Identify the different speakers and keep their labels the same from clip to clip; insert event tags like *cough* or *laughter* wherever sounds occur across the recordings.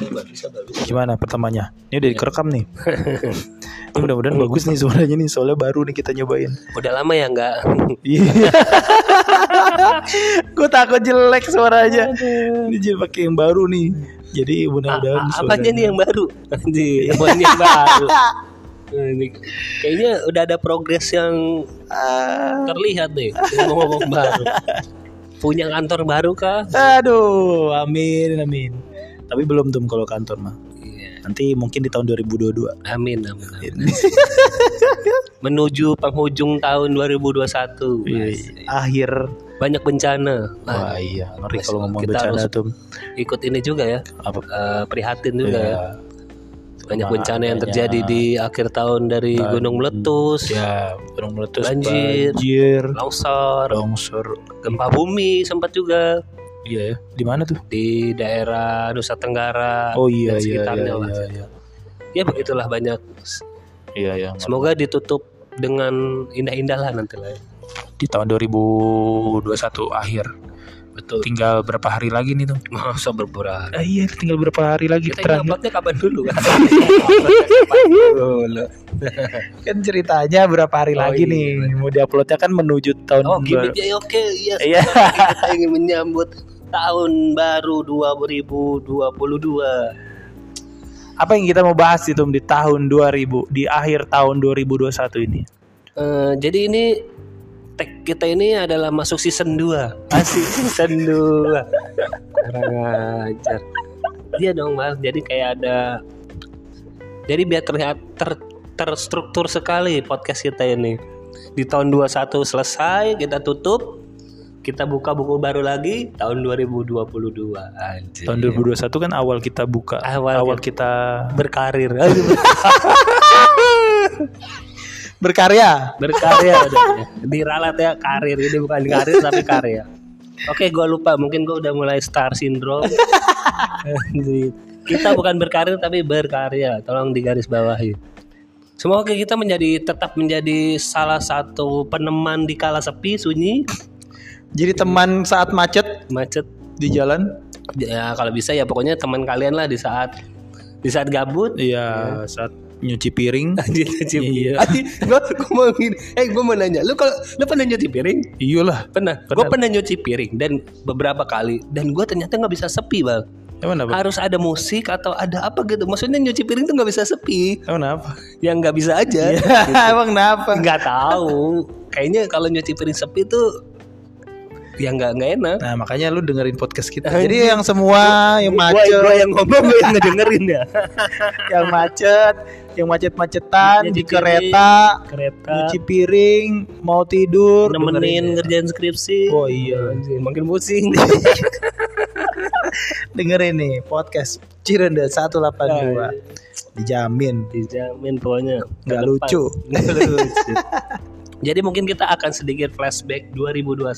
Speaker 1: Sabar.
Speaker 2: Gimana pertamanya? Ini udah direkam nih. *laughs* Ini mudah-mudahan bagus nih suaranya nih, soalnya baru nih kita nyobain.
Speaker 1: Udah lama ya nggak *laughs*
Speaker 2: Iya. *laughs* Gue takut jelek suaranya. Ini jadi pakai yang baru nih. Jadi mudah-mudahan
Speaker 1: A- apanya
Speaker 2: suaranya-
Speaker 1: nih yang baru? Anjir, apanya yang baru? Nah, Ini kayaknya udah ada progres yang
Speaker 2: Ah,
Speaker 1: terlihat deh ngomong-ngomong baru. Punya kantor baru kah?
Speaker 2: aduh, amin amin. Tapi belum tuh kalau kantor mah.
Speaker 1: Iya.
Speaker 2: Nanti mungkin di tahun 2022.
Speaker 1: Amin, amin, amin. *laughs* Menuju penghujung tahun 2021.
Speaker 2: Iya, Akhir.
Speaker 1: Banyak bencana.
Speaker 2: Wah iya, ngeri kalau ngomong
Speaker 1: kita
Speaker 2: bencana tuh.
Speaker 1: ikut ini juga ya.
Speaker 2: Apa?
Speaker 1: eh, prihatin juga
Speaker 2: Ya,
Speaker 1: ya. Banyak bencana yang terjadi di akhir tahun dari
Speaker 2: Ban-
Speaker 1: gunung meletus,
Speaker 2: ya gunung meletus,
Speaker 1: Banjir.
Speaker 2: banjir,
Speaker 1: longsor,
Speaker 2: longsor.
Speaker 1: gempa bumi sempat juga
Speaker 2: Iya ya. Di mana tuh?
Speaker 1: di daerah Nusa Tenggara
Speaker 2: Oh iya
Speaker 1: dan
Speaker 2: iya iya
Speaker 1: sekitarnya lah.
Speaker 2: iya. iya.
Speaker 1: Ya begitulah banyak.
Speaker 2: Iya yang
Speaker 1: Semoga ditutup dengan indah-indah lah nanti lah. ya.
Speaker 2: di tahun 2021 akhir.
Speaker 1: Betul.
Speaker 2: Tinggal berapa hari lagi nih tuh?
Speaker 1: Masa berberat.
Speaker 2: Ah, iya, tinggal berapa hari lagi
Speaker 1: Kita
Speaker 2: terakhir.
Speaker 1: uploadnya kapan dulu kan? Uploadnya kapan dulu?
Speaker 2: Kan ceritanya berapa hari
Speaker 1: Oh,
Speaker 2: lagi
Speaker 1: iya,
Speaker 2: nih? Mau diuploadnya kan menuju tahun
Speaker 1: Oh
Speaker 2: baru.
Speaker 1: ya oke iya
Speaker 2: Iya.
Speaker 1: kita ingin menyambut tahun baru 2022
Speaker 2: Apa yang kita mau bahas itu di tahun 2000 di akhir tahun 2021 ini?
Speaker 1: Eh, jadi ini tag kita ini adalah masuk season 2 Asik *laughs* season 2 Kurang ajar. Iya dong mas. Jadi kayak ada Jadi biar terlihat ter, terstruktur sekali podcast kita ini. Di tahun 21 selesai Kita tutup. Kita buka buku baru lagi Tahun 2022 Anjir.
Speaker 2: Tahun 2021 kan awal kita buka,
Speaker 1: Awal
Speaker 2: awal kita
Speaker 1: berkarir *laughs*
Speaker 2: berkarya.
Speaker 1: berkarya udah. diralat ya karir. Ini bukan karir tapi karya. Oke gue lupa. Mungkin gue udah mulai star syndrome. Anjir. kita bukan berkarir tapi berkarya. Tolong digaris bawahi Semoga kita menjadi tetap menjadi salah satu peneman di kala sepi sunyi.
Speaker 2: Jadi teman saat macet
Speaker 1: macet.
Speaker 2: di jalan.
Speaker 1: ya kalau bisa ya pokoknya teman kalian lah di saat di saat gabut.
Speaker 2: Iya, saat nyuci piring.
Speaker 1: Anjir, nyuci
Speaker 2: Iya.
Speaker 1: Anjir, *laughs* gua, gua mau gini. Eh, gua mau nanya, lu kalau lu pernah nyuci piring?
Speaker 2: Iyalah.
Speaker 1: Pernah. Gue pernah nyuci piring dan beberapa kali dan gue ternyata nggak bisa sepi bang.
Speaker 2: Emang apa?
Speaker 1: Harus ada musik atau ada apa gitu. Maksudnya nyuci piring tuh nggak bisa sepi.
Speaker 2: Emang apa?
Speaker 1: Yang nggak bisa aja. *laughs*
Speaker 2: Emang kenapa?
Speaker 1: Nggak tahu. Kayaknya kalau nyuci piring sepi tuh ya nggak nggak enak.
Speaker 2: Nah makanya lu dengerin podcast kita.
Speaker 1: Anjir.
Speaker 2: Jadi yang semua yang
Speaker 1: Gua,
Speaker 2: macet,
Speaker 1: gua yang ngomong gue yang ngedengerin ya. *laughs*
Speaker 2: yang macet, yang macet-macetan di kereta,
Speaker 1: Kereta.
Speaker 2: nyuci piring, mau tidur,
Speaker 1: Nemenin
Speaker 2: dengerin.
Speaker 1: ngerjain skripsi.
Speaker 2: Oh iya,
Speaker 1: Anjir, Makin pusing. *laughs*
Speaker 2: dengerin nih podcast Cirende 182. Dijamin
Speaker 1: Dijamin pokoknya.
Speaker 2: nggak lucu.
Speaker 1: Nggak lucu. *laughs* Jadi mungkin kita akan sedikit flashback 2021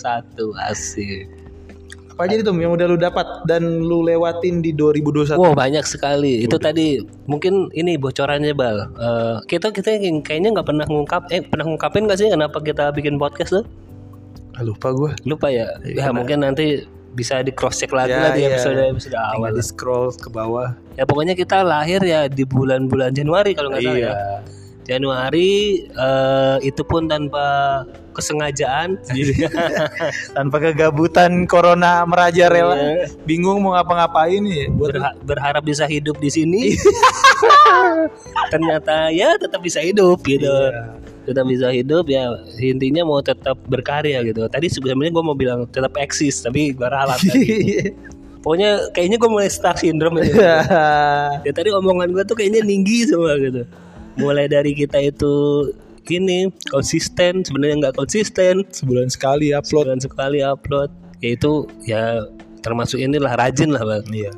Speaker 1: asik.
Speaker 2: Apa aja itu yang udah lu dapat dan lu lewatin di 2021?
Speaker 1: Wow banyak sekali. Itu tadi mungkin ini bocorannya bal. Eh, kita kita kayaknya nggak pernah ngungkap. Eh pernah ngungkapin nggak sih kenapa kita bikin podcast tuh?
Speaker 2: Ah, lupa gua.
Speaker 1: Lupa ya. Ya mungkin nanti bisa di cross check lagi
Speaker 2: Ya,
Speaker 1: lah di
Speaker 2: iya.
Speaker 1: episode episode awal.
Speaker 2: Tinggal di scroll ke bawah.
Speaker 1: Ya pokoknya kita lahir ya di bulan-bulan Januari kalau nggak salah
Speaker 2: Iya.
Speaker 1: ya. Januari eh, itu pun tanpa kesengajaan. *laughs*
Speaker 2: Tanpa kegabutan corona merajalela.
Speaker 1: Iya.
Speaker 2: Bingung mau ngapa-ngapain ya buat
Speaker 1: Berha- berharap bisa hidup di sini. *laughs* Ternyata ya tetap bisa hidup gitu.
Speaker 2: Iya.
Speaker 1: Tetap bisa hidup ya intinya mau tetap berkarya gitu. Tadi sebenarnya gue mau bilang tetap eksis tapi gue ralat tadi. *laughs* Pokoknya kayaknya gue mulai star syndrome ya. ya tadi omongan gue tuh kayaknya tinggi semua gitu. Mulai dari kita itu ini konsisten sebenarnya nggak konsisten
Speaker 2: Sebulan sekali upload.
Speaker 1: sebulan sekali upload yaitu ya termasuk inilah rajin lah bang
Speaker 2: Iya.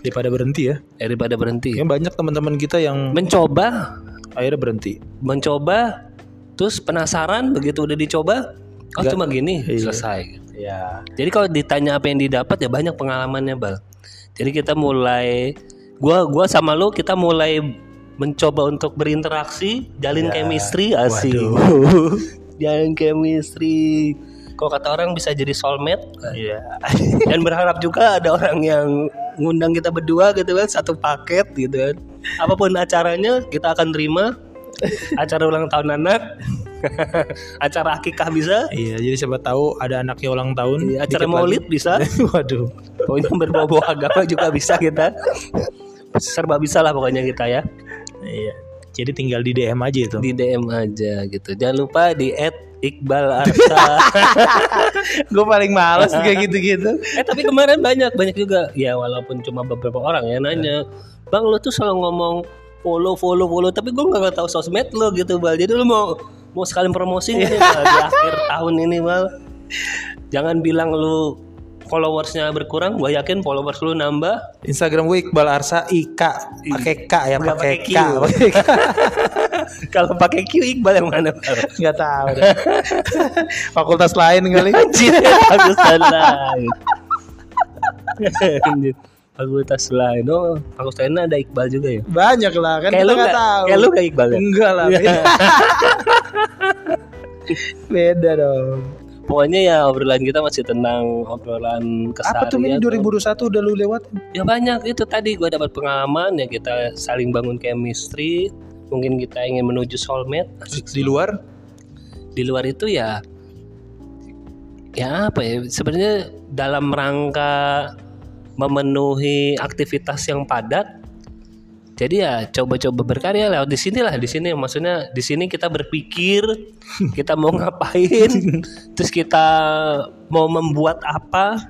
Speaker 2: Daripada berhenti ya.
Speaker 1: daripada berhenti
Speaker 2: Ya banyak teman-teman kita yang
Speaker 1: mencoba
Speaker 2: akhirnya berhenti.
Speaker 1: mencoba terus penasaran begitu udah dicoba oh
Speaker 2: Nggak-
Speaker 1: cuma gini
Speaker 2: Iya.
Speaker 1: selesai
Speaker 2: Ya.
Speaker 1: jadi kalau ditanya apa yang didapat ya banyak pengalamannya bal jadi kita mulai gua gua sama lu kita mulai mencoba untuk berinteraksi jalin
Speaker 2: Ya.
Speaker 1: chemistry asik *laughs* jalin chemistry kok kata orang bisa jadi soulmate
Speaker 2: Iya. *laughs*
Speaker 1: dan berharap juga ada orang yang ngundang kita berdua gitu kan satu paket gitu kan apa pun acaranya kita akan terima acara ulang tahun anak *laughs* acara akikah bisa
Speaker 2: Iya, jadi siapa tahu ada anaknya ulang tahun.
Speaker 1: Iya, acara maulid
Speaker 2: lagi.
Speaker 1: bisa
Speaker 2: Waduh.
Speaker 1: pokoknya berbau-bau agama juga bisa kita serba bisa lah pokoknya kita ya
Speaker 2: Iya. Jadi tinggal di DM aja itu.
Speaker 1: di DM aja gitu jangan lupa di add Iqbal Arsa *laughs*
Speaker 2: Gue paling males kayak gitu-gitu. *laughs*
Speaker 1: eh tapi kemarin banyak banyak juga ya walaupun cuma beberapa orang ya nanya bang lu tuh selalu ngomong follow follow follow tapi gue nggak tahu sosmed lo gitu bal jadi lu mau mau sekalian promosi nih Bal, di *laughs* akhir tahun ini bal jangan bilang lu followersnya berkurang gue yakin followers lu nambah
Speaker 2: Instagram gue Iqbal Arsa Ika pakai K ya pakai K. K. *laughs*
Speaker 1: kalau pakai Q Iqbal yang mana
Speaker 2: tahu. deh. Fakultas lain kali. *laughs*
Speaker 1: Anjir, fakultas lain. *laughs* Fakultas lain. Oh, fakultas lain ada Iqbal juga ya.
Speaker 2: Banyak lah kan
Speaker 1: Kayak
Speaker 2: kita
Speaker 1: lu
Speaker 2: nggak tahu.
Speaker 1: kayak lu nggak Iqbal ya?
Speaker 2: Enggak lah. Beda, beda dong.
Speaker 1: Pokoknya ya obrolan kita masih tentang obrolan keseharian.
Speaker 2: Apa tuh ini 2021 udah lu lewat?
Speaker 1: Ya banyak itu tadi gue dapat pengalaman ya kita saling bangun chemistry. Mungkin kita ingin menuju soulmate.
Speaker 2: Di luar?
Speaker 1: Di luar itu ya ya apa ya sebenarnya dalam rangka memenuhi aktivitas yang padat jadi ya coba-coba berkarya lewat di sini lah di sini. Maksudnya di sini kita berpikir *laughs* kita mau ngapain terus kita mau membuat apa.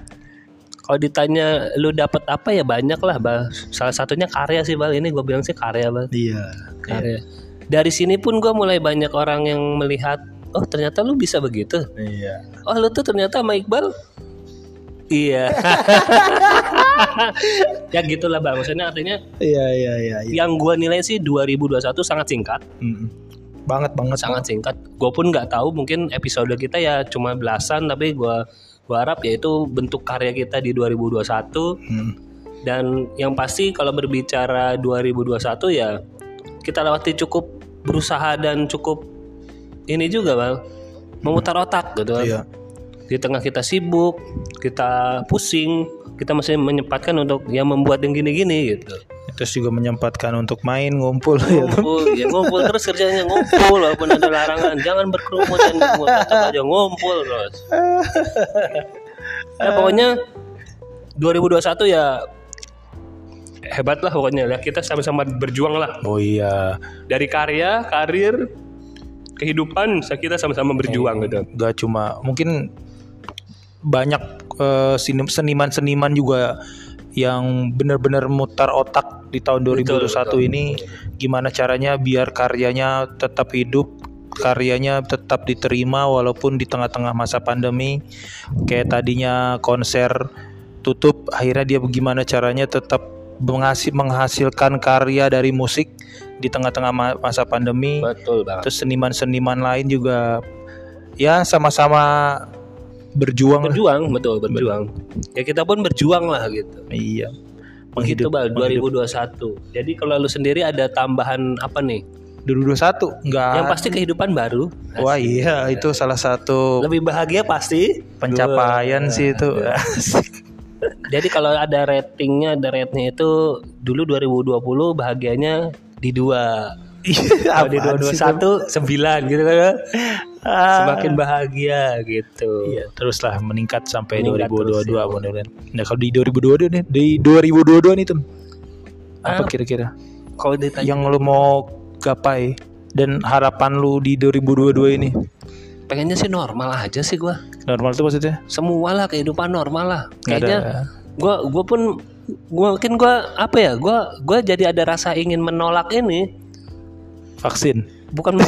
Speaker 1: Kalau ditanya lu dapat apa ya banyak lah bal. Salah satunya karya sih bal. Ini gue bilang sih karya bal.
Speaker 2: Iya.
Speaker 1: karya. Dari sini pun gue mulai banyak orang yang melihat oh ternyata lu bisa begitu?
Speaker 2: Iya.
Speaker 1: oh lu tuh ternyata sama Iqbal iya *laughs* ya gitulah bang maksudnya artinya
Speaker 2: Iya iya iya. iya.
Speaker 1: yang gua nilai sih 2021 sangat singkat
Speaker 2: Mm-mm. Banget banget.
Speaker 1: sangat singkat gue pun nggak tahu mungkin episode kita ya cuma belasan tapi gua gua harap ya itu bentuk karya kita di 2021
Speaker 2: Mm.
Speaker 1: dan yang pasti kalau berbicara 2021 ya kita lewati cukup berusaha dan cukup ini juga bang memutar otak gitu kan.
Speaker 2: Iya.
Speaker 1: Di tengah kita sibuk kita pusing kita masih menyempatkan untuk ya membuat yang gini-gini gitu.
Speaker 2: Terus juga menyempatkan untuk main ngumpul ya.
Speaker 1: ngumpul ya ngumpul terus kerjanya ngumpul walaupun ada larangan. Jangan berkerumun dan ngumpul. Tetap aja ngumpul terus ya pokoknya 2021 ya hebat lah pokoknya. Ya kita sama-sama berjuang lah.
Speaker 2: Oh iya.
Speaker 1: dari karya karir kehidupan kita sama-sama berjuang gitu.
Speaker 2: Gak cuma mungkin banyak seni- seniman-seniman juga yang benar-benar mutar otak di tahun 2021
Speaker 1: betul.
Speaker 2: ini. Gimana caranya biar karyanya tetap hidup karyanya tetap diterima walaupun di tengah-tengah masa pandemi. Kayak tadinya konser tutup akhirnya dia bagaimana caranya tetap menghasil menghasilkan karya dari musik di tengah-tengah ma- masa pandemi.
Speaker 1: Betul banget.
Speaker 2: Terus seniman-seniman lain juga ya sama-sama berjuang lah.
Speaker 1: berjuang betul berjuang. Ya kita pun berjuang lah gitu.
Speaker 2: Iya.
Speaker 1: Begitu bal
Speaker 2: menghidup-
Speaker 1: 2021 jadi kalau lu sendiri ada tambahan apa nih?
Speaker 2: 2021 enggak
Speaker 1: yang pasti kehidupan baru.
Speaker 2: Wah iya itu salah satu
Speaker 1: lebih bahagia pasti.
Speaker 2: pencapaian sih itu.
Speaker 1: Jadi kalau ada ratingnya ada rate-nya itu dulu 2020 bahagianya di dua. Kalau di
Speaker 2: Apaan sih
Speaker 1: 2021 sembilan gitu kan. ya. Semakin bahagia gitu
Speaker 2: Iya, teruslah meningkat sampai
Speaker 1: Meningkat
Speaker 2: 2022
Speaker 1: terus, ya.
Speaker 2: mudah-mudahan. Nah, kalau di 2022 nih, di 2022 nih tuh. Apa
Speaker 1: Ah.
Speaker 2: kira-kira
Speaker 1: kalau ditanya
Speaker 2: yang lu mau gapai dan harapan lu di 2022 ini?
Speaker 1: pengennya sih normal aja sih gua
Speaker 2: Normal tuh maksudnya?
Speaker 1: semua lah kehidupan normal lah kayaknya
Speaker 2: ada.
Speaker 1: gua gua pun gua mungkin gua apa ya gua gua jadi ada rasa ingin menolak ini
Speaker 2: vaksin.
Speaker 1: Bukan. *laughs*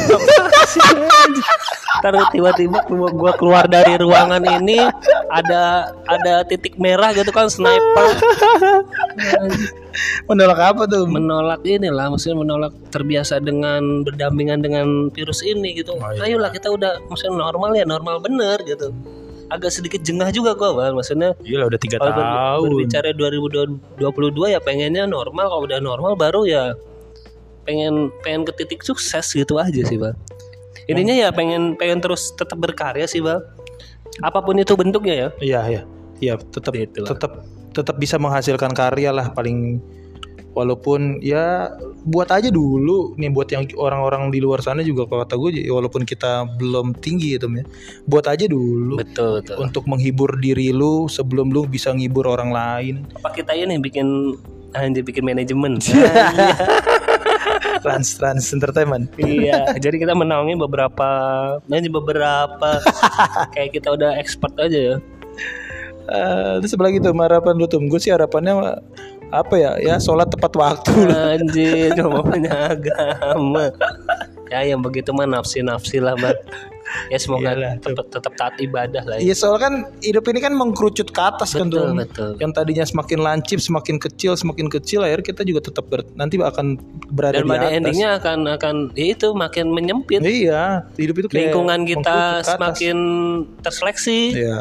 Speaker 1: Ntar tiba-tiba gua, gua keluar dari ruangan ini ada ada titik merah gitu kan sniper
Speaker 2: Menolak apa tuh?
Speaker 1: menolak inilah maksudnya menolak terbiasa dengan berdampingan dengan virus ini gitu
Speaker 2: Oh, iya.
Speaker 1: ayolah kita udah maksudnya normal ya normal bener gitu agak sedikit jengah juga gua Bang. maksudnya
Speaker 2: Iya udah tiga tahun.
Speaker 1: berbicara 2022 ya pengennya normal kalau udah normal baru ya pengen pengen ke titik sukses gitu aja sih bang intinya ya pengen pengen terus tetap berkarya sih bang apa pun itu bentuknya ya.
Speaker 2: Iya iya. Iya tetap
Speaker 1: Gitu
Speaker 2: tetap tetap bisa menghasilkan karya lah paling. Walaupun ya buat aja dulu nih buat yang orang-orang di luar sana juga kalau kata gue walaupun kita belum tinggi gitu ya buat aja dulu
Speaker 1: betul betul.
Speaker 2: untuk menghibur diri lu sebelum lu bisa ngibur orang lain.
Speaker 1: Apa kita ini bikin anjir bikin manajemen *laughs*
Speaker 2: trans trans entertainment.
Speaker 1: Iya. *laughs* Jadi kita menaungi beberapa nanti beberapa. *laughs* Kayak kita udah expert aja ya.
Speaker 2: Eh, terus sebelah gitu harapan lu tuh? Gue sih harapannya apa ya? Ya sholat tepat waktu.
Speaker 1: Anjir ngomongnya *laughs* agama. Ya yang begitu mah nafsi nafsi lah bang ya semoga
Speaker 2: Iyalah,
Speaker 1: tetap, tetap taat ibadah lah ya.
Speaker 2: Iya soal kan hidup ini kan mengkerucut ke atas kan
Speaker 1: betul
Speaker 2: tuh.
Speaker 1: betul
Speaker 2: Yang tadinya semakin lancip, semakin kecil, semakin kecil, akhirnya kita juga tetap ber- nanti akan berada
Speaker 1: dan
Speaker 2: di
Speaker 1: pada
Speaker 2: atas.
Speaker 1: endingnya akan akan ya itu makin menyempit
Speaker 2: Iya, hidup itu kayak
Speaker 1: lingkungan kita semakin terseleksi
Speaker 2: Iya.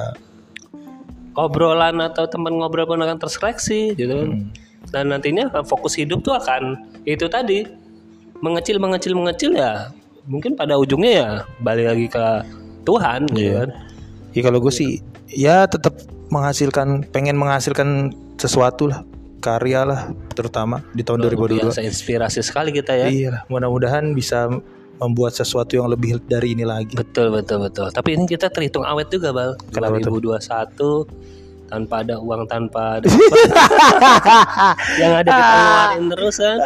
Speaker 1: obrolan atau teman ngobrol pun akan terseleksi gitu kan.
Speaker 2: Hmm.
Speaker 1: dan nantinya akan fokus hidup tuh akan itu tadi mengecil mengecil mengecil ya mungkin pada ujungnya ya balik lagi ke Tuhan gitu
Speaker 2: Iya.
Speaker 1: kan
Speaker 2: Ya kalau gue sih ya tetap menghasilkan pengen menghasilkan sesuatu lah, karya lah terutama di tahun
Speaker 1: Luar
Speaker 2: 2022.
Speaker 1: biasa inspirasi sekali kita ya
Speaker 2: Iya, mudah-mudahan bisa membuat sesuatu yang lebih dari ini lagi.
Speaker 1: betul betul betul tapi ini kita terhitung awet juga bal
Speaker 2: Kenapa tuh?
Speaker 1: 2021 tanpa ada uang tanpa ada *laughs* yang ada kita ngeluarin terus kan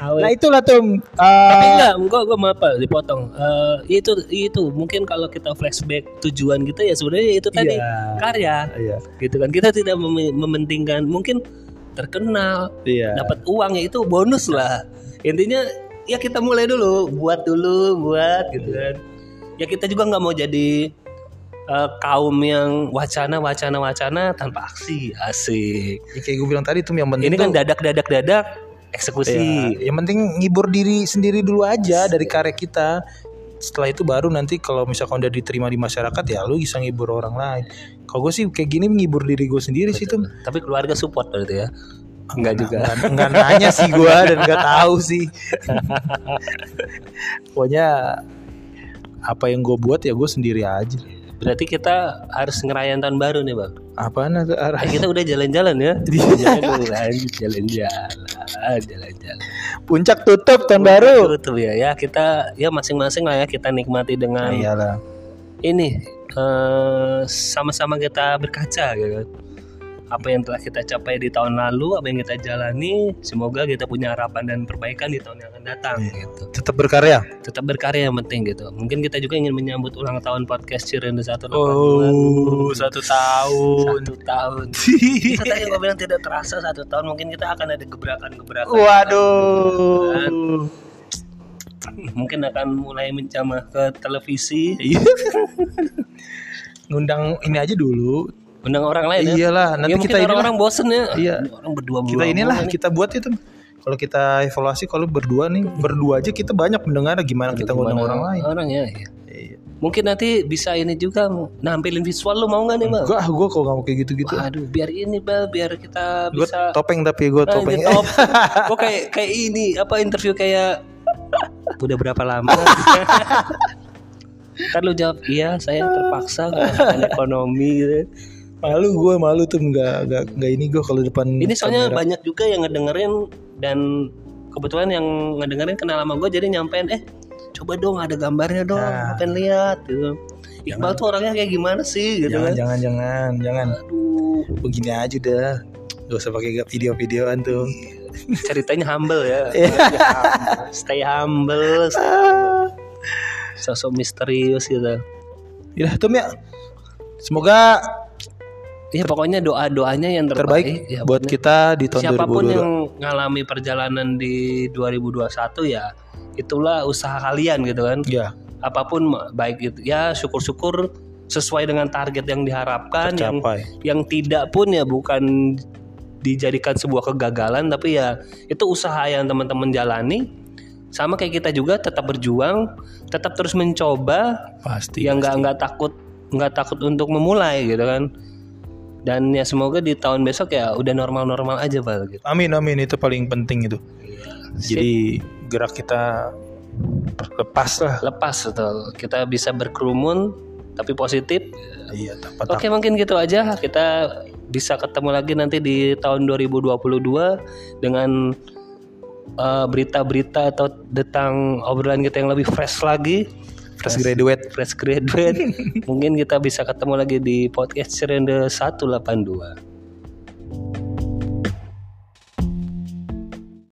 Speaker 1: awet
Speaker 2: Nah itulah tuh.
Speaker 1: Tapi enggak, enggak gue apa dipotong. Eh, itu itu mungkin kalau kita flashback tujuan kita ya sebenarnya itu tadi
Speaker 2: Iya.
Speaker 1: karya,
Speaker 2: Iya.
Speaker 1: gitu kan. Kita tidak mem- mementingkan mungkin terkenal,
Speaker 2: Iya.
Speaker 1: dapat uang ya itu bonus lah. Intinya ya kita mulai dulu, buat dulu, buat gitu kan. Ya kita juga nggak mau jadi eh, kaum yang wacana, wacana, wacana tanpa aksi, asik.
Speaker 2: Ya, kayak gue bilang tadi tuh yang penting
Speaker 1: Ini kan dadak, dadak, dadak, eksekusi.
Speaker 2: Iya, yang penting ngibur diri sendiri dulu aja dari karya kita. Setelah itu baru nanti kalau misalkan udah diterima di masyarakat ya lu bisa ngibur orang lain. Kalau gue sih kayak gini menghibur diri gue sendiri sih tuh.
Speaker 1: Tapi keluarga support berarti ya? Enggak juga.
Speaker 2: Enggak, enggak nanya sih gue dan enggak tahu sih. *laughs* Pokoknya apa yang gue buat ya gue sendiri aja.
Speaker 1: Berarti kita harus ngerayain tahun baru nih bang.
Speaker 2: Apaan tuh arah?
Speaker 1: Kita udah jalan-jalan ya. *laughs* Jalan lanjut jalan-jalan, jalan-jalan.
Speaker 2: Puncak tutup tahun baru.
Speaker 1: Tutup ya, ya kita ya masing-masing lah ya kita nikmati dengan
Speaker 2: Iyalah.
Speaker 1: ini eh, sama-sama kita berkaca gitu kan. Apa yang telah kita capai di tahun lalu, apa yang kita jalani, semoga kita punya harapan dan perbaikan di tahun yang akan datang gitu.
Speaker 2: Tetap berkarya.
Speaker 1: Tetap berkarya yang penting gitu. Mungkin kita juga ingin menyambut ulang tahun podcast Cirende satu
Speaker 2: Oh, satu tahun.
Speaker 1: satu tahun. *laughs* Kita tadi gue bilang tidak terasa satu tahun, mungkin kita akan ada gebrakan-gebrakan.
Speaker 2: Waduh.
Speaker 1: Mungkin akan mulai menjamah ke televisi,
Speaker 2: Iya. *laughs* Ngundang ini aja dulu.
Speaker 1: Undang orang lain ya.
Speaker 2: Iyalah,
Speaker 1: Ya,
Speaker 2: nanti kita inilah.
Speaker 1: orang-orang bosen ya.
Speaker 2: Iya.
Speaker 1: Ini Orang berdua
Speaker 2: Kita inilah kita buat itu. Kalau kita evaluasi kalau berdua nih, berdua aja kita banyak mendengar gimana kita ngundang orang lain.
Speaker 1: Orang ya. iya.
Speaker 2: Iya.
Speaker 1: Mungkin nanti bisa ini juga nampilin visual lu mau nggak nih bang?
Speaker 2: Enggak, gue kok gak mau kayak gitu-gitu.
Speaker 1: Waduh, biar ini bal, biar kita bisa
Speaker 2: topeng tapi gue
Speaker 1: Ah,
Speaker 2: topeng.
Speaker 1: ini top. *laughs* Gue kayak kayak ini apa interview kayak udah berapa lama? *laughs* kan lu jawab iya saya terpaksa karena ekonomi gitu.
Speaker 2: Malu gue malu tuh nggak nggak nggak ini gue kalau depan.
Speaker 1: Ini soalnya
Speaker 2: kamera.
Speaker 1: banyak juga yang ngedengerin dan kebetulan yang ngedengerin kenal sama gue jadi nyampein eh coba dong ada gambarnya dong,
Speaker 2: Nah.
Speaker 1: pengen lihat gitu. Iqbal tuh orangnya kayak gimana sih gitu
Speaker 2: Jangan
Speaker 1: kan?
Speaker 2: jangan jangan jangan.
Speaker 1: Aduh,
Speaker 2: Begini aja dah. Gak usah pakai video-videoan tuh.
Speaker 1: ceritanya humble ya. Stay humble, stay
Speaker 2: Ah.
Speaker 1: sosok misterius gitu.
Speaker 2: Ya, Tom ya. Semoga
Speaker 1: Ya pokoknya doa doanya yang terbaik,
Speaker 2: terbaik
Speaker 1: ya,
Speaker 2: buat kita di tahun
Speaker 1: siapa pun
Speaker 2: 2022.
Speaker 1: yang ngalami perjalanan di 2021 ya itulah usaha kalian gitu kan.
Speaker 2: Ya,
Speaker 1: Apa pun baik itu ya syukur-syukur sesuai dengan target yang diharapkan yang yang tidak pun ya bukan dijadikan sebuah kegagalan tapi ya itu usaha yang teman-teman jalani sama kayak kita juga tetap berjuang tetap terus mencoba
Speaker 2: Pasti.
Speaker 1: yang nggak nggak takut nggak takut untuk memulai gitu kan dan ya semoga di tahun besok ya udah normal-normal aja pak gitu.
Speaker 2: Amin amin. Itu paling penting itu. Jadi gerak kita lepas lah.
Speaker 1: lepas betul. Kita bisa berkerumun tapi positif.
Speaker 2: Iya, tanpa
Speaker 1: oke mungkin gitu aja. Kita bisa ketemu lagi nanti di tahun 2022 dengan eh, berita-berita atau tentang obrolan kita yang lebih fresh lagi
Speaker 2: fresh graduate.
Speaker 1: Fresh graduate. *laughs* Mungkin kita bisa ketemu lagi di podcast Serenda 182